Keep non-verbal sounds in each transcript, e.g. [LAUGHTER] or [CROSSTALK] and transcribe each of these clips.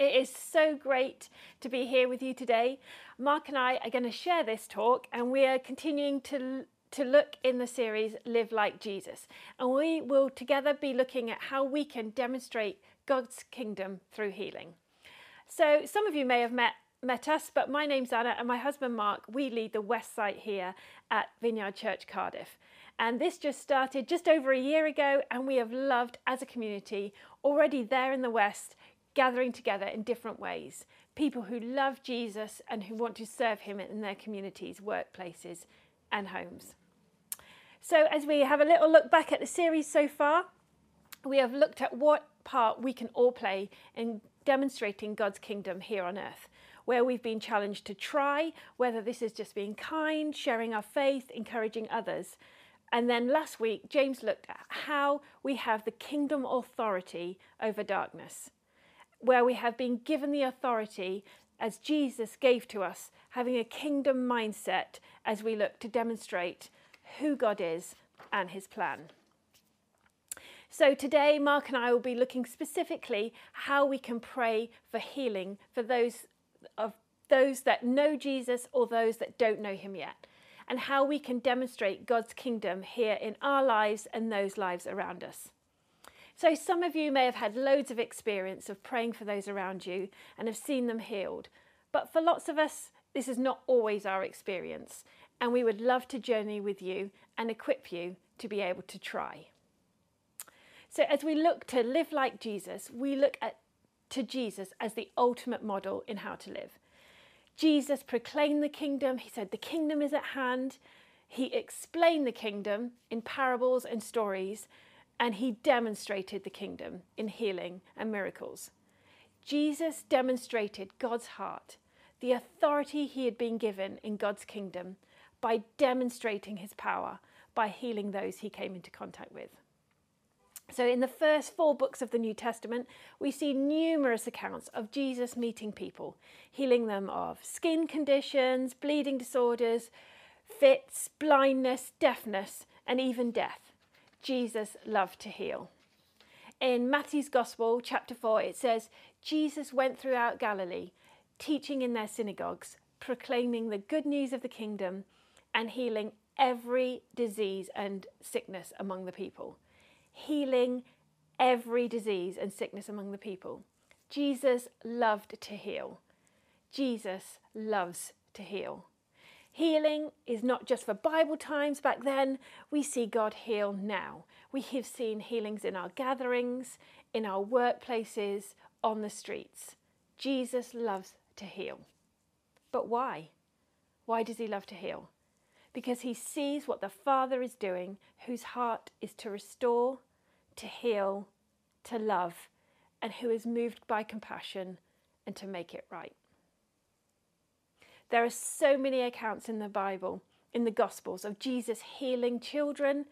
It is so great to be here with you today. Mark and I are going to share this talk, and we are continuing to, to look in the series Live Like Jesus. And we will together be looking at how we can demonstrate God's kingdom through healing. So, some of you may have met met us, but my name's Anna and my husband Mark. We lead the West site here at Vineyard Church Cardiff. And this just started just over a year ago, and we have loved as a community already there in the West gathering together in different ways. People who love Jesus and who want to serve him in their communities, workplaces, and homes. So, as we have a little look back at the series so far, we have looked at what part we can all play in demonstrating God's kingdom here on earth, where we've been challenged to try, whether this is just being kind, sharing our faith, encouraging others. And then last week, James looked at how we have the kingdom authority over darkness where we have been given the authority as Jesus gave to us, having a kingdom mindset as we look to demonstrate who God is and his plan. So today, Mark and I will be looking specifically how we can pray for healing for those of those that know Jesus or those that don't know him yet, and how we can demonstrate God's kingdom here in our lives and those lives around us. So, some of you may have had loads of experience of praying for those around you and have seen them healed. But for lots of us, this is not always our experience. And we would love to journey with you and equip you to be able to try. So, as we look to live like Jesus, we look at to Jesus as the ultimate model in how to live. Jesus proclaimed the kingdom. He said, The kingdom is at hand. He explained the kingdom in parables and stories and he demonstrated the kingdom in healing and miracles. Jesus demonstrated God's heart, the authority he had been given in God's kingdom, by demonstrating his power, by healing those he came into contact with. So, in the first four books of the New Testament, we see numerous accounts of Jesus meeting people, healing them of skin conditions, bleeding disorders, fits, blindness, deafness, and even death. Jesus loved to heal. In Matthew's Gospel, chapter 4, it says, Jesus went throughout Galilee, teaching in their synagogues, proclaiming the good news of the kingdom, and healing every disease and sickness among the people. Healing every disease and sickness among the people. Jesus loved to heal. Jesus loves to heal. Healing is not just for Bible times back then, we see God heal now. We have seen healings in our gatherings, in our workplaces, on the streets. Jesus loves to heal. But why? Why does he love to heal? Because he sees what the Father is doing, whose heart is to restore, to heal, to love, and who is moved by compassion and to make it right. There are so many accounts in the Bible, in the Gospels, of Jesus healing children,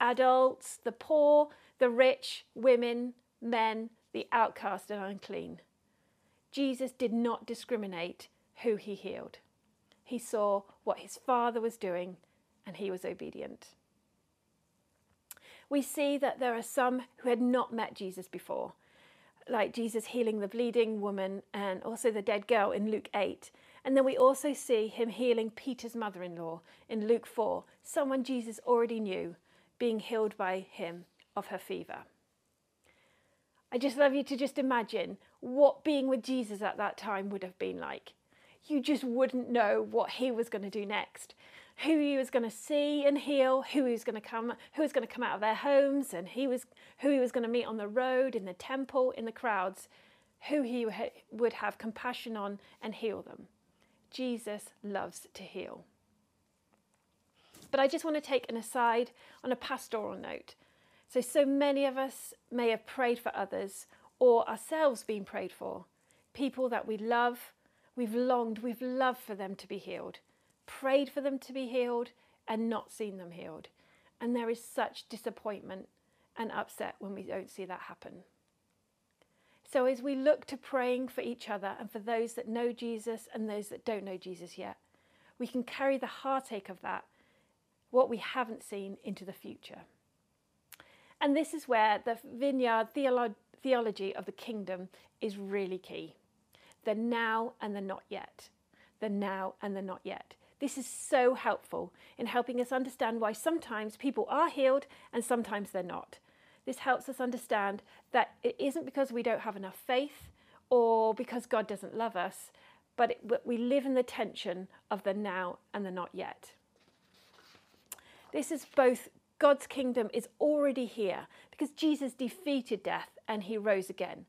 adults, the poor, the rich, women, men, the outcast, and unclean. Jesus did not discriminate who he healed. He saw what his Father was doing and he was obedient. We see that there are some who had not met Jesus before, like Jesus healing the bleeding woman and also the dead girl in Luke 8. And then we also see him healing Peter's mother in law in Luke 4, someone Jesus already knew, being healed by him of her fever. I just love you to just imagine what being with Jesus at that time would have been like. You just wouldn't know what he was going to do next, who he was going to see and heal, who he was going to come, who was going to come out of their homes, and he was who he was going to meet on the road, in the temple, in the crowds, who he would have compassion on and heal them. Jesus loves to heal. But I just want to take an aside on a pastoral note. So, so many of us may have prayed for others or ourselves been prayed for. People that we love, we've longed, we've loved for them to be healed, prayed for them to be healed, and not seen them healed. And there is such disappointment and upset when we don't see that happen. So, as we look to praying for each other and for those that know Jesus and those that don't know Jesus yet, we can carry the heartache of that, what we haven't seen, into the future. And this is where the vineyard theolo- theology of the kingdom is really key. the now and the not yet. The now and the not yet. This is so helpful in helping us understand why sometimes people are healed and sometimes they're not. This helps us understand that it isn't because we don't have enough faith or because God doesn't love us, but, it, we live in the tension of the now and the not yet. This is both God's kingdom is already here because Jesus defeated death and he rose again,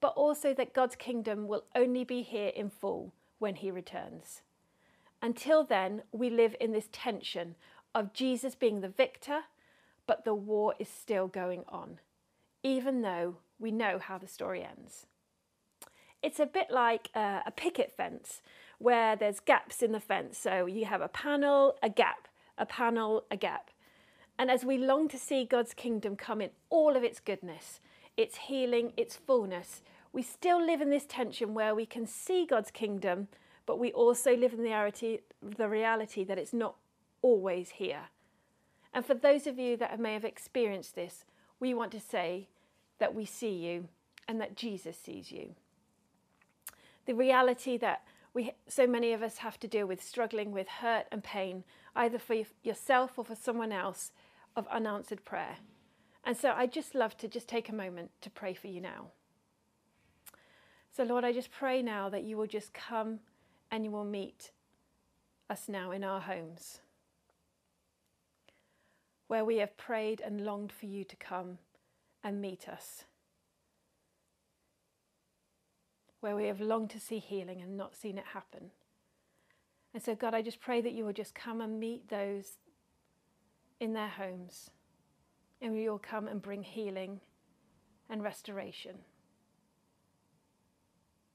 but also that God's kingdom will only be here in full when he returns. Until then, we live in this tension of Jesus being the victor, but the war is still going on, even though we know how the story ends. It's a bit like a, a picket fence where there's gaps in the fence. So you have a panel, a gap, a panel, a gap. And as we long to see God's kingdom come in all of its goodness, its healing, its fullness, we still live in this tension where we can see God's kingdom, but we also live in the reality, the reality that it's not always here. And for those of you that may have experienced this, we want to say that we see you and that Jesus sees you. The reality that we, so many of us have to deal with struggling with hurt and pain, either for yourself or for someone else, of unanswered prayer. And so I just love to just take a moment to pray for you now. So, Lord, I just pray now that you will just come and you will meet us now in our homes where we have prayed and longed for you to come and meet us, where we have longed to see healing and not seen it happen. And so, God, I just pray that you will just come and meet those in their homes, and you will come and bring healing and restoration,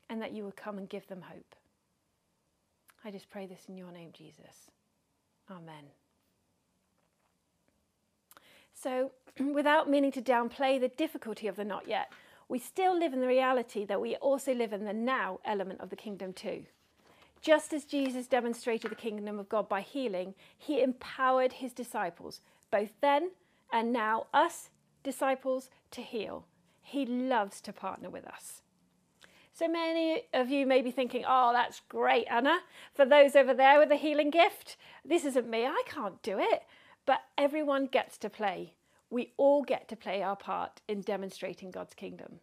and that you will come and give them hope. I just pray this in your name, Jesus. Amen. So, [CLEARS THROAT] without meaning to downplay the difficulty of the not yet, we still live in the reality that we also live in the now element of the kingdom too. Just as Jesus demonstrated the kingdom of God by healing, he empowered his disciples, both then and now, us disciples, to heal. He loves to partner with us. So many of you may be thinking, oh, that's great, Anna. For those over there with a healing gift, this isn't me, I can't do it. But everyone gets to play. We all get to play our part in demonstrating God's kingdom.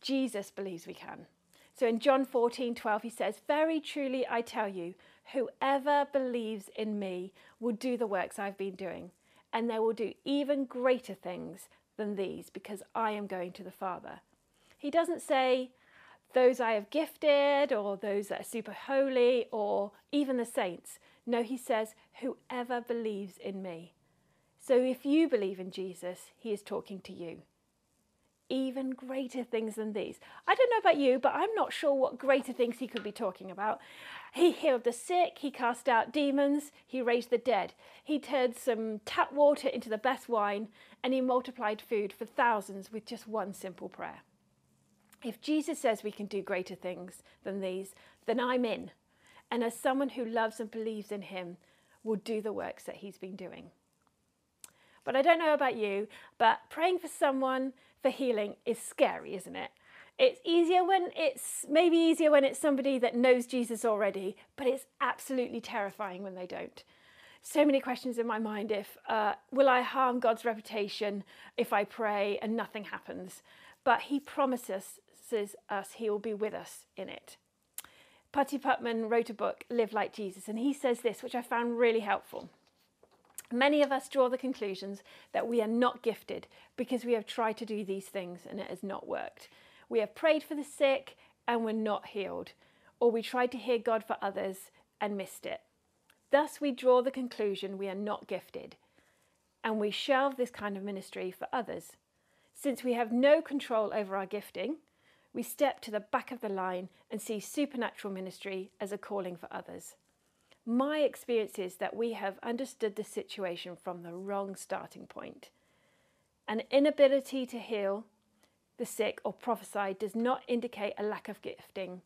Jesus believes we can. So in John 14 12, he says, Very truly I tell you, whoever believes in me will do the works I've been doing, and they will do even greater things than these because I am going to the Father. He doesn't say, those I have gifted, or those that are super holy, or even the saints. No, he says, whoever believes in me. So if you believe in Jesus, he is talking to you. Even greater things than these. I don't know about you, but I'm not sure what greater things he could be talking about. He healed the sick, he cast out demons, he raised the dead. He turned some tap water into the best wine, and he multiplied food for thousands with just one simple prayer. If Jesus says we can do greater things than these, then I'm in and as someone who loves and believes in him, will do the works that he's been doing. But I don't know about you, but praying for someone for healing is scary, isn't it? It's easier when it's maybe easier when it's somebody that knows Jesus already, but it's absolutely terrifying when they don't. So many questions in my mind if uh, will I harm God's reputation if I pray and nothing happens? But he promises us he will be with us in it. Putty Putman wrote a book, Live Like Jesus, and he says this, which I found really helpful. Many of us draw the conclusions that we are not gifted because we have tried to do these things and it has not worked. We have prayed for the sick and we're not healed, or we tried to hear God for others and missed it. Thus, we draw the conclusion we are not gifted, and we shelve this kind of ministry for others. Since we have no control over our gifting, we step to the back of the line and see supernatural ministry as a calling for others. My experience is that we have understood the situation from the wrong starting point. An inability to heal the sick or prophesy does not indicate a lack of gifting.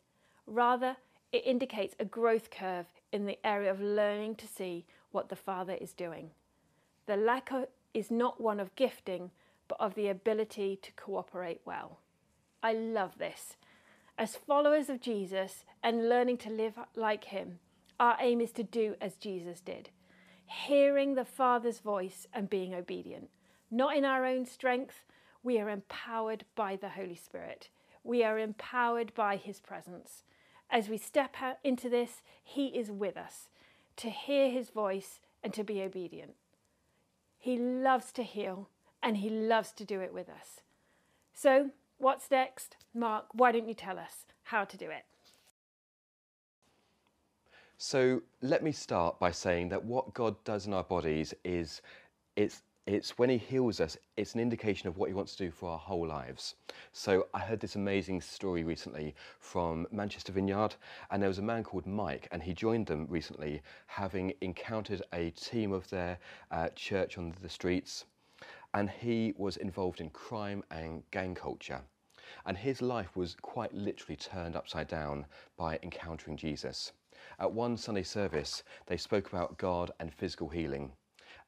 Rather, it indicates a growth curve in the area of learning to see what the Father is doing. The lack of, is not one of gifting, but of the ability to cooperate well. I love this. As followers of Jesus and learning to live like him, our aim is to do as Jesus did, hearing the Father's voice and being obedient. Not in our own strength, we are empowered by the Holy Spirit. We are empowered by his presence. As we step out into this, he is with us to hear his voice and to be obedient. He loves to heal and he loves to do it with us. So, what's next? Mark, why don't you tell us how to do it? So, let me start by saying that what God does in our bodies is it's it's when he heals us, it's an indication of what he wants to do for our whole lives. So I heard this amazing story recently from Manchester Vineyard, and there was a man called Mike, and he joined them recently, having encountered a team of their uh, church on the streets, and he was involved in crime and gang culture. And his life was quite literally turned upside down by encountering Jesus. At one Sunday service, they spoke about God and physical healing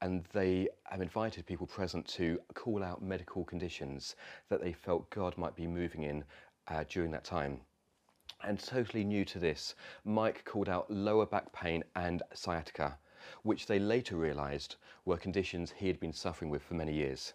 and they have invited people present to call out medical conditions that they felt God might be moving in uh, during that time. And totally new to this, Mike called out lower back pain and sciatica, which they later realised were conditions he had been suffering with for many years.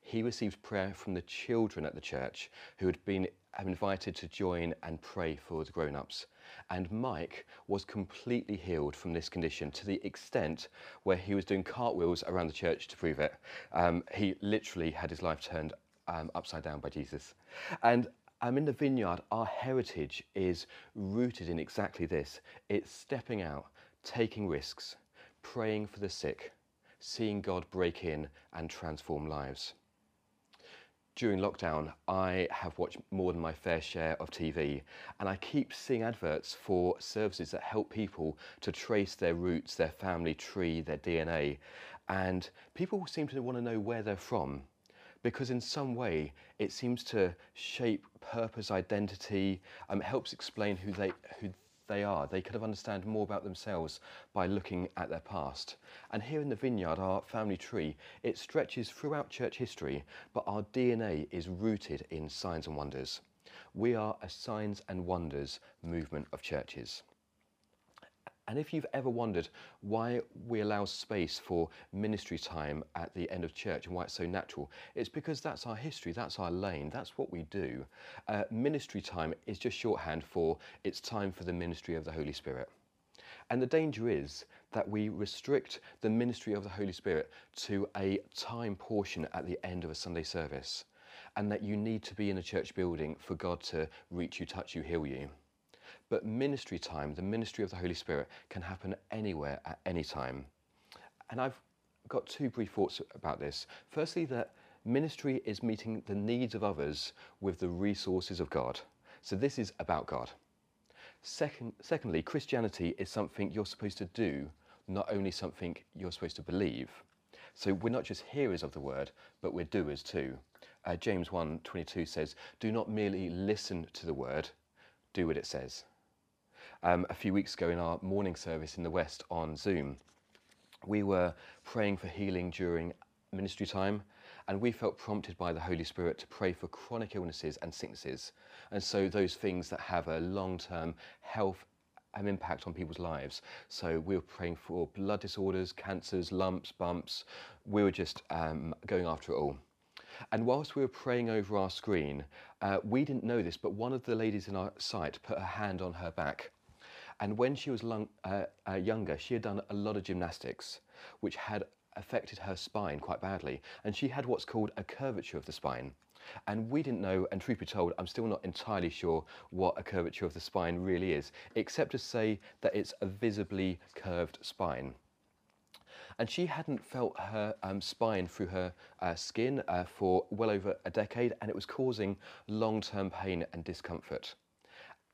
He received prayer from the children at the church who had been invited to join and pray for the grown ups. And Mike was completely healed from this condition to the extent where he was doing cartwheels around the church to prove it. Um, he literally had his life turned um, upside down by Jesus. And um, in the vineyard, our heritage is rooted in exactly this it's stepping out, taking risks, praying for the sick, seeing God break in and transform lives during lockdown, I have watched more than my fair share of TV, and I keep seeing adverts for services that help people to trace their roots, their family tree, their DNA. And people seem to want to know where they're from because, in some way, it seems to shape purpose, identity, um, helps explain who they, who they are. They could of understand more about themselves by looking at their past. And here in the vineyard, our family tree, it stretches throughout church history, but our DNA is rooted in signs and wonders. We are a signs and wonders movement of churches. And if you've ever wondered why we allow space for ministry time at the end of church and why it's so natural, it's because that's our history, that's our lane, that's what we do. Uh, ministry time is just shorthand for it's time for the ministry of the Holy Spirit. And the danger is that we restrict the ministry of the Holy Spirit to a time portion at the end of a Sunday service, and that you need to be in a church building for God to reach you, touch you, heal you. But ministry time, the ministry of the Holy Spirit, can happen anywhere at any time. And I've got two brief thoughts about this. Firstly, that ministry is meeting the needs of others with the resources of God. So this is about God. Second, secondly, Christianity is something you're supposed to do, not only something you're supposed to believe. So we're not just hearers of the word, but we're doers too. Uh, James 1:22 says, "Do not merely listen to the word, do what it says." Um, a few weeks ago in our morning service in the West on Zoom. We were praying for healing during ministry time, and we felt prompted by the Holy Spirit to pray for chronic illnesses and sicknesses. And so, those things that have a long term health and impact on people's lives. So, we were praying for blood disorders, cancers, lumps, bumps. We were just um, going after it all. And whilst we were praying over our screen, uh, we didn't know this, but one of the ladies in our site put her hand on her back and when she was uh, uh, younger, she had done a lot of gymnastics, which had affected her spine quite badly. And she had what's called a curvature of the spine. And we didn't know, and truth be told, I'm still not entirely sure what a curvature of the spine really is, except to say that it's a visibly curved spine. And she hadn't felt her um, spine through her uh, skin uh, for well over a decade, and it was causing long term pain and discomfort.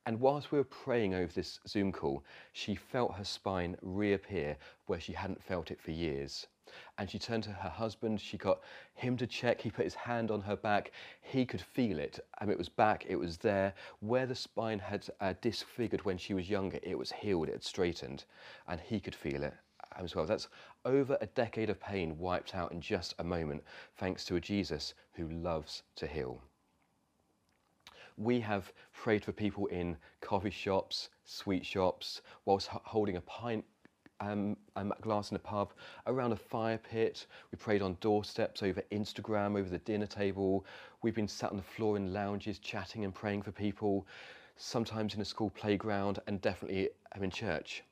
And whilst we were praying over this Zoom call, she felt her spine reappear where she hadn't felt it for years. And she turned to her husband, she got him to check, he put his hand on her back, he could feel it. and it was back, it was there. Where the spine had uh, disfigured when she was younger, it was healed, it had straightened, and he could feel it as well. That's over a decade of pain wiped out in just a moment, thanks to a Jesus who loves to heal. We have prayed for people in coffee shops, sweet shops, whilst holding a pint um, um, glass in a pub, around a fire pit. We prayed on doorsteps, over Instagram, over the dinner table. We've been sat on the floor in lounges, chatting and praying for people, sometimes in a school playground, and definitely in church.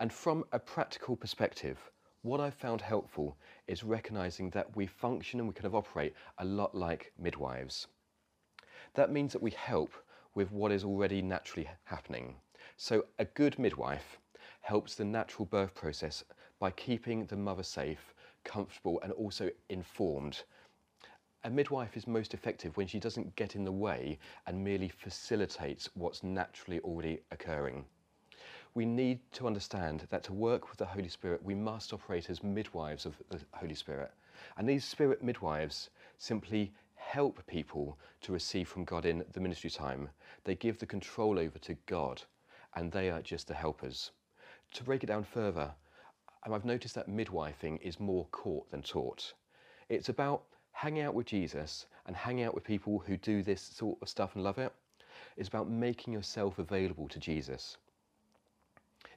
And from a practical perspective, what I've found helpful is recognizing that we function and we kind of operate a lot like midwives. That means that we help with what is already naturally happening. So, a good midwife helps the natural birth process by keeping the mother safe, comfortable, and also informed. A midwife is most effective when she doesn't get in the way and merely facilitates what's naturally already occurring. We need to understand that to work with the Holy Spirit, we must operate as midwives of the Holy Spirit. And these spirit midwives simply help people to receive from God in the ministry time. They give the control over to God, and they are just the helpers. To break it down further, um, I've noticed that midwifing is more caught than taught. It's about hanging out with Jesus and hanging out with people who do this sort of stuff and love it. It's about making yourself available to Jesus.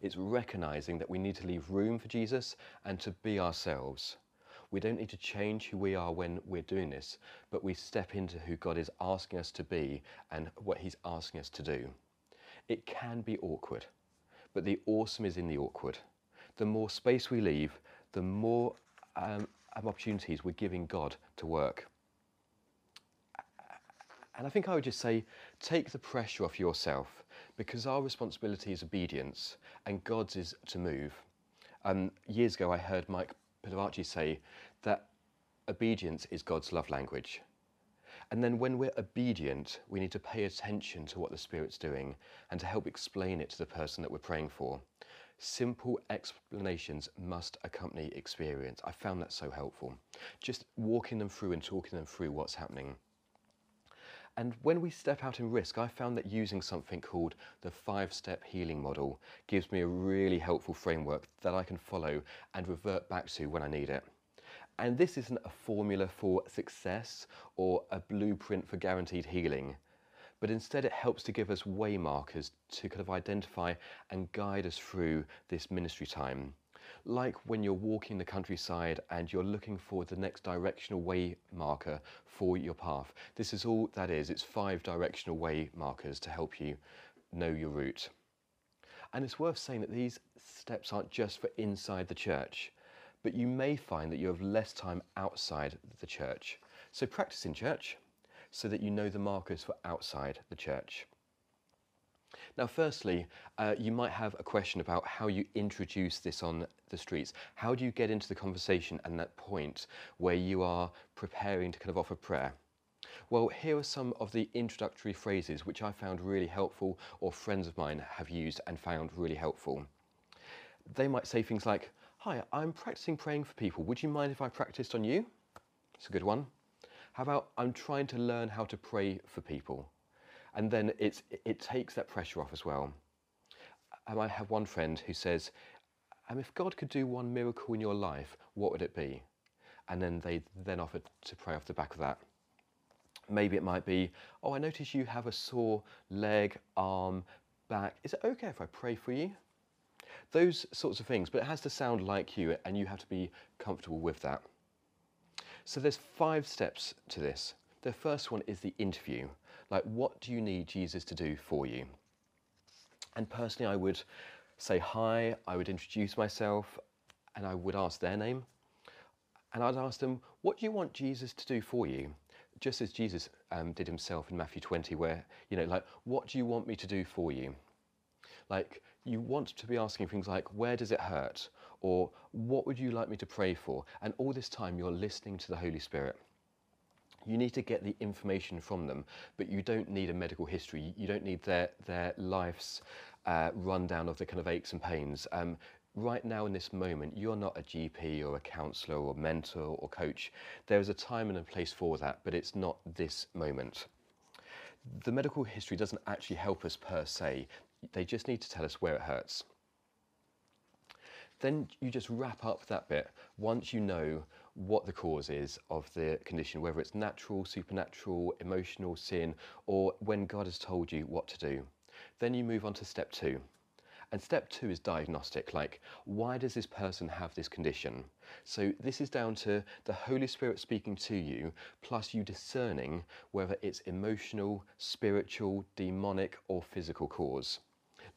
It's recognizing that we need to leave room for Jesus and to be ourselves. We don't need to change who we are when we're doing this, but we step into who God is asking us to be and what He's asking us to do. It can be awkward. But the awesome is in the awkward. The more space we leave, the more um, opportunities we're giving God to work. And I think I would just say take the pressure off yourself because our responsibility is obedience and God's is to move. Um, years ago, I heard Mike Pilavachi say that obedience is God's love language. And then when we're obedient, we need to pay attention to what the Spirit's doing and to help explain it to the person that we're praying for. Simple explanations must accompany experience. I found that so helpful. Just walking them through and talking them through what's happening. And when we step out in risk, I found that using something called the five step healing model gives me a really helpful framework that I can follow and revert back to when I need it. And this isn't a formula for success or a blueprint for guaranteed healing, but instead it helps to give us waymarkers to kind of identify and guide us through this ministry time. Like when you're walking the countryside and you're looking for the next directional way marker for your path. This is all that is, it's five directional way markers to help you know your route. And it's worth saying that these steps aren't just for inside the church but you may find that you have less time outside the church. So practice in church so that you know the markers for outside the church. Now, firstly, uh, you might have a question about how you introduce this on the streets. How do you get into the conversation and that point where you are preparing to kind of offer prayer? Well, here are some of the introductory phrases which I found really helpful or friends of mine have used and found really helpful. They might say things like, Hi, I'm practicing praying for people. Would you mind if I practiced on you? It's a good one. How about I'm trying to learn how to pray for people? And then it's, it takes that pressure off as well. I have one friend who says, um, if God could do one miracle in your life, what would it be? And then they then offer to pray off the back of that. Maybe it might be, oh, I notice you have a sore leg, arm, back. Is it okay if I pray for you? Those sorts of things, but it has to sound like you and you have to be comfortable with that. So there's five steps to this. The first one is the interview. Like, what do you need Jesus to do for you? And personally, I would say hi, I would introduce myself, and I would ask their name. And I'd ask them, what do you want Jesus to do for you? Just as Jesus um, did himself in Matthew 20, where, you know, like, what do you want me to do for you? Like, you want to be asking things like, where does it hurt? Or what would you like me to pray for? And all this time you're listening to the Holy Spirit. You need to get the information from them, but you don't need a medical history. You don't need their, their life's uh, rundown of the kind of aches and pains. Um, right now in this moment, you're not a GP or a counsellor or mentor or coach. There is a time and a place for that, but it's not this moment. The medical history doesn't actually help us per se. They just need to tell us where it hurts. Then you just wrap up that bit once you know what the cause is of the condition, whether it's natural, supernatural, emotional, sin, or when God has told you what to do. Then you move on to step two. And step two is diagnostic, like why does this person have this condition? So this is down to the Holy Spirit speaking to you, plus you discerning whether it's emotional, spiritual, demonic, or physical cause.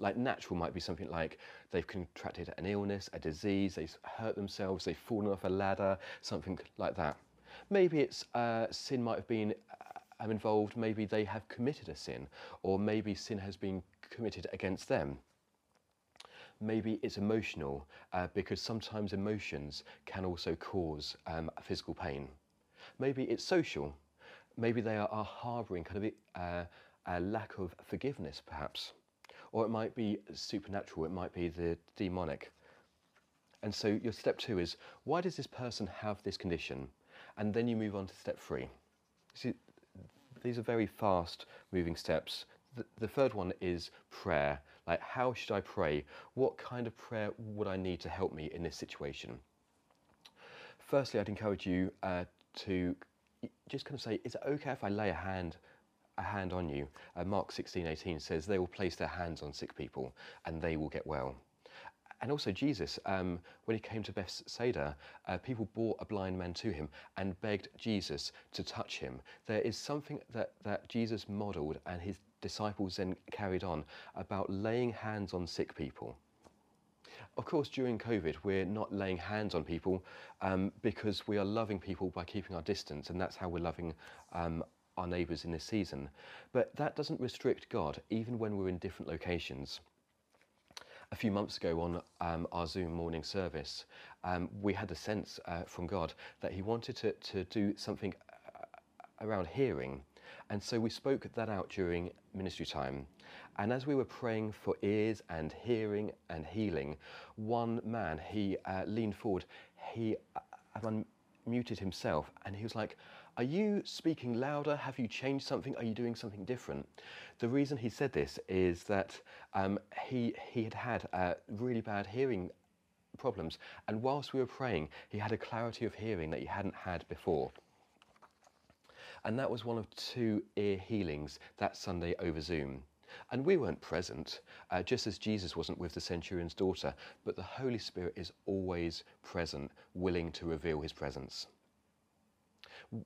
Like natural might be something like they've contracted an illness, a disease, they've hurt themselves, they've fallen off a ladder, something like that. Maybe it's uh, sin might have been uh, involved, maybe they have committed a sin, or maybe sin has been committed against them. Maybe it's emotional uh, because sometimes emotions can also cause um, physical pain. Maybe it's social. Maybe they are, are harbouring kind of uh, a lack of forgiveness, perhaps. Or it might be supernatural, it might be the demonic. And so your step two is why does this person have this condition? And then you move on to step three. See, these are very fast moving steps. The, the third one is prayer. Like, how should I pray? What kind of prayer would I need to help me in this situation? Firstly, I'd encourage you uh, to just kind of say, is it okay if I lay a hand a hand on you? Uh, Mark 16, 18 says they will place their hands on sick people and they will get well. And also Jesus, um, when he came to Bethsaida, uh, people brought a blind man to him and begged Jesus to touch him. There is something that, that Jesus modelled and his disciples then carried on about laying hands on sick people. Of course, during COVID, we're not laying hands on people um, because we are loving people by keeping our distance, and that's how we're loving um, our neighbours in this season. But that doesn't restrict God, even when we're in different locations. A few months ago on um, our Zoom morning service, um, we had a sense uh, from God that He wanted to, to do something uh, around hearing. And so we spoke that out during ministry time. And as we were praying for ears and hearing and healing, one man, he uh, leaned forward, he uh, unmuted himself, and he was like, are you speaking louder? Have you changed something? Are you doing something different? The reason he said this is that um, he, he had had uh, really bad hearing problems. And whilst we were praying, he had a clarity of hearing that he hadn't had before. And that was one of two ear healings that Sunday over Zoom. And we weren't present, uh, just as Jesus wasn't with the centurion's daughter, but the Holy Spirit is always present, willing to reveal his presence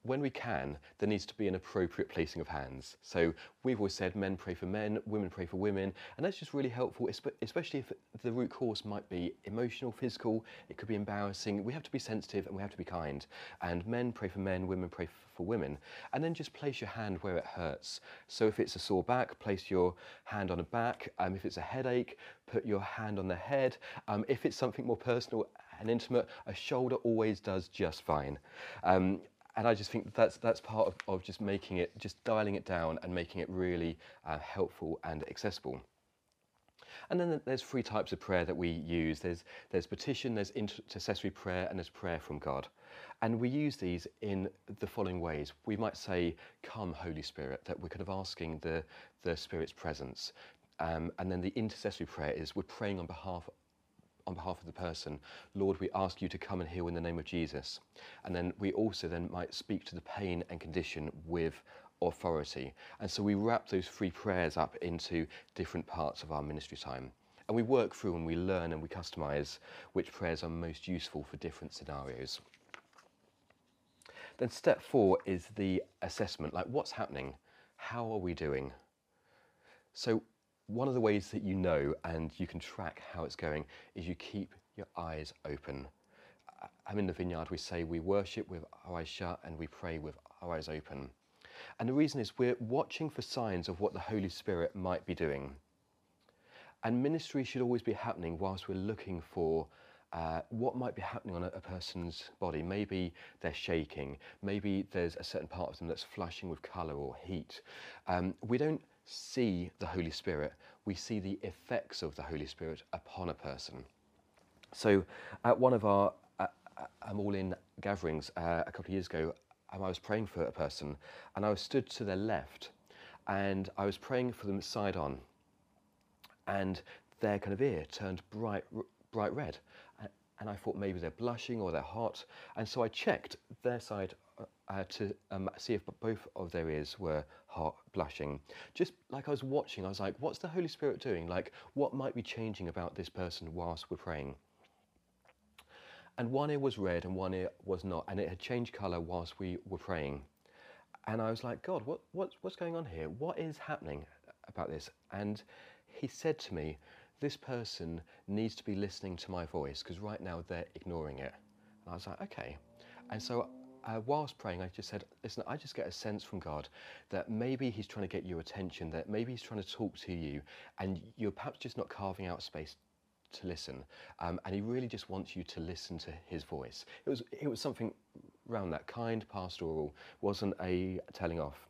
when we can, there needs to be an appropriate placing of hands. So we've always said men pray for men, women pray for women, and that's just really helpful, especially if the root cause might be emotional, physical, it could be embarrassing. We have to be sensitive and we have to be kind. And men pray for men, women pray for women. And then just place your hand where it hurts. So if it's a sore back, place your hand on the back. Um, if it's a headache, put your hand on the head. Um, if it's something more personal, and intimate, a shoulder always does just fine. Um, and I just think that's that's part of, of just making it, just dialing it down and making it really uh, helpful and accessible. And then there's three types of prayer that we use. There's, there's petition, there's intercessory prayer, and there's prayer from God. And we use these in the following ways. We might say, Come, Holy Spirit, that we're kind of asking the, the Spirit's presence. Um, and then the intercessory prayer is we're praying on behalf on behalf of the person, Lord, we ask you to come and heal in the name of Jesus. And then we also then might speak to the pain and condition with authority. And so we wrap those three prayers up into different parts of our ministry time. And we work through and we learn and we customize which prayers are most useful for different scenarios. Then step four is the assessment, like what's happening? How are we doing? So one of the ways that you know and you can track how it's going is you keep your eyes open. I'm in the vineyard, we say we worship with our eyes shut and we pray with our eyes open. And the reason is we're watching for signs of what the Holy Spirit might be doing. And ministry should always be happening whilst we're looking for uh, what might be happening on a, a, person's body. Maybe they're shaking, maybe there's a certain part of them that's flushing with colour or heat. Um, we don't see the Holy Spirit, we see the effects of the Holy Spirit upon a person. So, at one of our uh, I'm all in gatherings uh, a couple of years ago, um, I was praying for a person and I was stood to their left and I was praying for them side on and their kind of ear turned bright, bright red. and I thought maybe they're blushing or they're hot. And so I checked their side uh, uh, to um, see if both of their ears were hot, blushing. Just like I was watching, I was like, what's the Holy Spirit doing? Like, what might be changing about this person whilst we're praying? And one ear was red and one ear was not, and it had changed colour whilst we were praying. And I was like, God, what, what, what's going on here? What is happening about this? And he said to me, this person needs to be listening to my voice because right now they're ignoring it. And I was like, okay. And so uh, whilst praying, I just said, listen, I just get a sense from God that maybe He's trying to get your attention, that maybe He's trying to talk to you, and you're perhaps just not carving out space to listen. Um, and He really just wants you to listen to His voice. It was, it was something around that kind, pastoral, wasn't a telling off.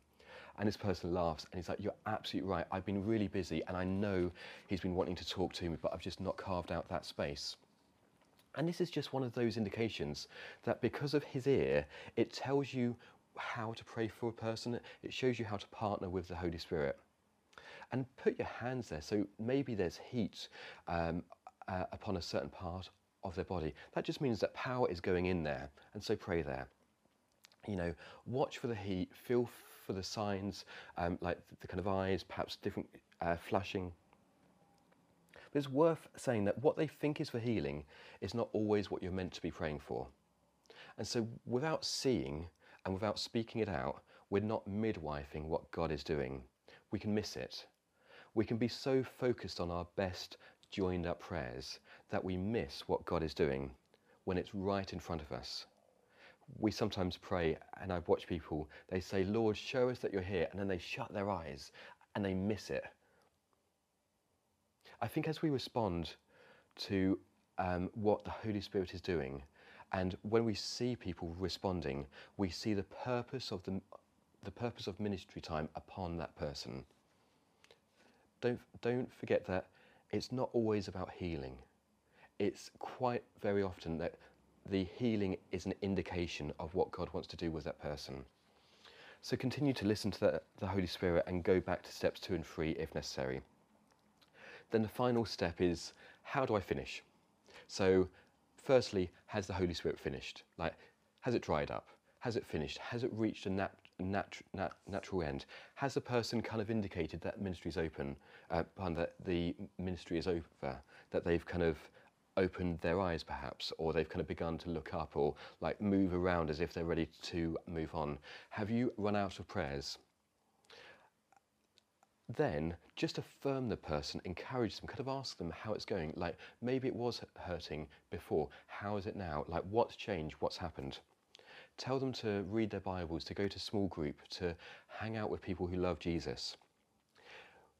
And this person laughs and he's like, You're absolutely right. I've been really busy and I know he's been wanting to talk to me, but I've just not carved out that space. And this is just one of those indications that because of his ear, it tells you how to pray for a person, it shows you how to partner with the Holy Spirit. And put your hands there. So maybe there's heat um, uh, upon a certain part of their body. That just means that power is going in there. And so pray there. You know, watch for the heat, feel for the signs, um, like the, kind of eyes, perhaps different uh, flashing. It's worth saying that what they think is for healing is not always what you're meant to be praying for. And so, without seeing and without speaking it out, we're not midwifing what God is doing. We can miss it. We can be so focused on our best joined up prayers that we miss what God is doing when it's right in front of us we sometimes pray, and I've watched people, they say, Lord, show us that you're here, and then they shut their eyes and they miss it. I think as we respond to um, what the Holy Spirit is doing, and when we see people responding, we see the purpose of the, the purpose of ministry time upon that person. Don't, don't forget that it's not always about healing. It's quite very often that the healing is an indication of what God wants to do with that person. So continue to listen to the, the, Holy Spirit and go back to steps two and three if necessary. Then the final step is how do I finish? So, firstly, has the Holy Spirit finished? Like, has it dried up? Has it finished? Has it reached a nat- nat- nat- natural end? Has the person kind of indicated that ministry is open, uh, that the ministry is over, that they've kind of opened their eyes perhaps, or they've kind of begun to look up or like move around as if they're ready to move on? Have you run out of prayers? Then just affirm the person, encourage them, kind of ask them how it's going. Like maybe it was hurting before, how is it now? Like what's changed, what's happened? Tell them to read their Bibles, to go to small group, to hang out with people who love Jesus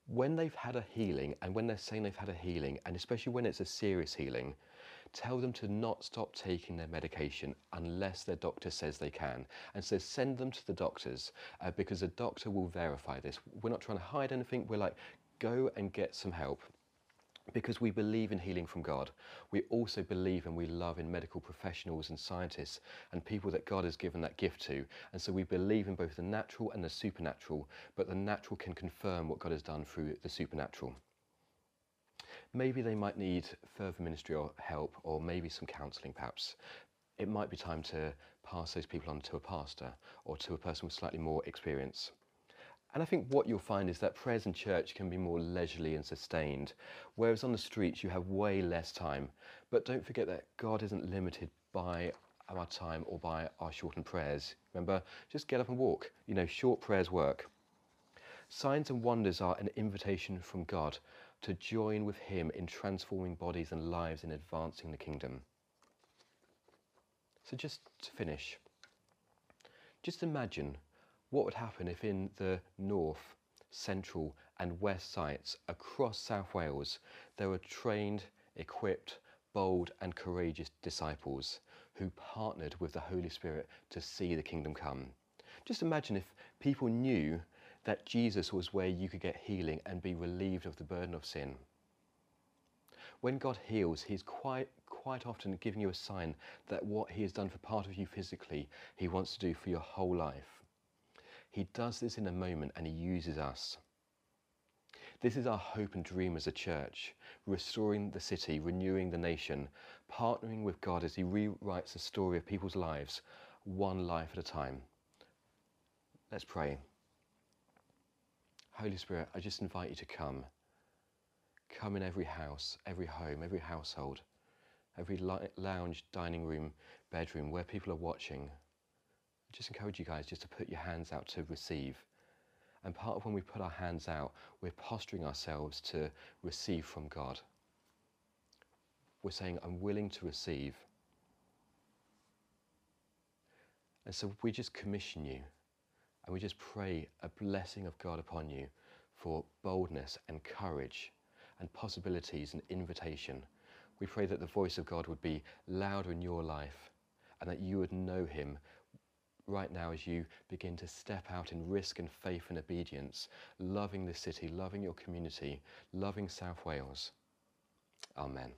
when they've had a healing and when they're saying they've had a healing, and especially when it's a serious healing, tell them to not stop taking their medication unless their doctor says they can. And so send them to the doctors uh, because the doctor will verify this. We're not trying to hide anything. We're like, go and get some help because we believe in healing from God, we also believe and we love in medical professionals and scientists and people that God has given that gift to. And so we believe in both the natural and the supernatural, but the natural can confirm what God has done through the supernatural. Maybe they might need further ministry or help, or maybe some counselling perhaps. It might be time to pass those people on to a pastor or to a person with slightly more experience. And I think what you'll find is that prayers in church can be more leisurely and sustained, whereas on the streets you have way less time. But don't forget that God isn't limited by our time or by our shortened prayers. Remember, just get up and walk. You know, short prayers work. Signs and wonders are an invitation from God to join with Him in transforming bodies and lives in advancing the kingdom. So, just to finish, just imagine what would happen if in the north, central, and west sites across South Wales there were trained, equipped, bold, and courageous disciples who partnered with the Holy Spirit to see the kingdom come? Just imagine if people knew that Jesus was where you could get healing and be relieved of the burden of sin. When God heals, He's quite, quite often giving you a sign that what He has done for part of you physically, He wants to do for your whole life. He does this in a moment and he uses us. This is our hope and dream as a church, restoring the city, renewing the nation, partnering with God as He rewrites the story of people's lives, one life at a time. Let's pray. Holy Spirit, I just invite you to come. Come in every house, every home, every household, every lounge, dining room, bedroom, where people are watching. I just encourage you guys just to put your hands out to receive. And part of when we put our hands out, we're posturing ourselves to receive from God. We're saying, I'm willing to receive. And so we just commission you and we just pray a blessing of God upon you for boldness and courage and possibilities and invitation. We pray that the voice of God would be louder in your life and that you would know Him right now as you begin to step out in risk and faith and obedience, loving the city, loving your community, loving South Wales. Amen.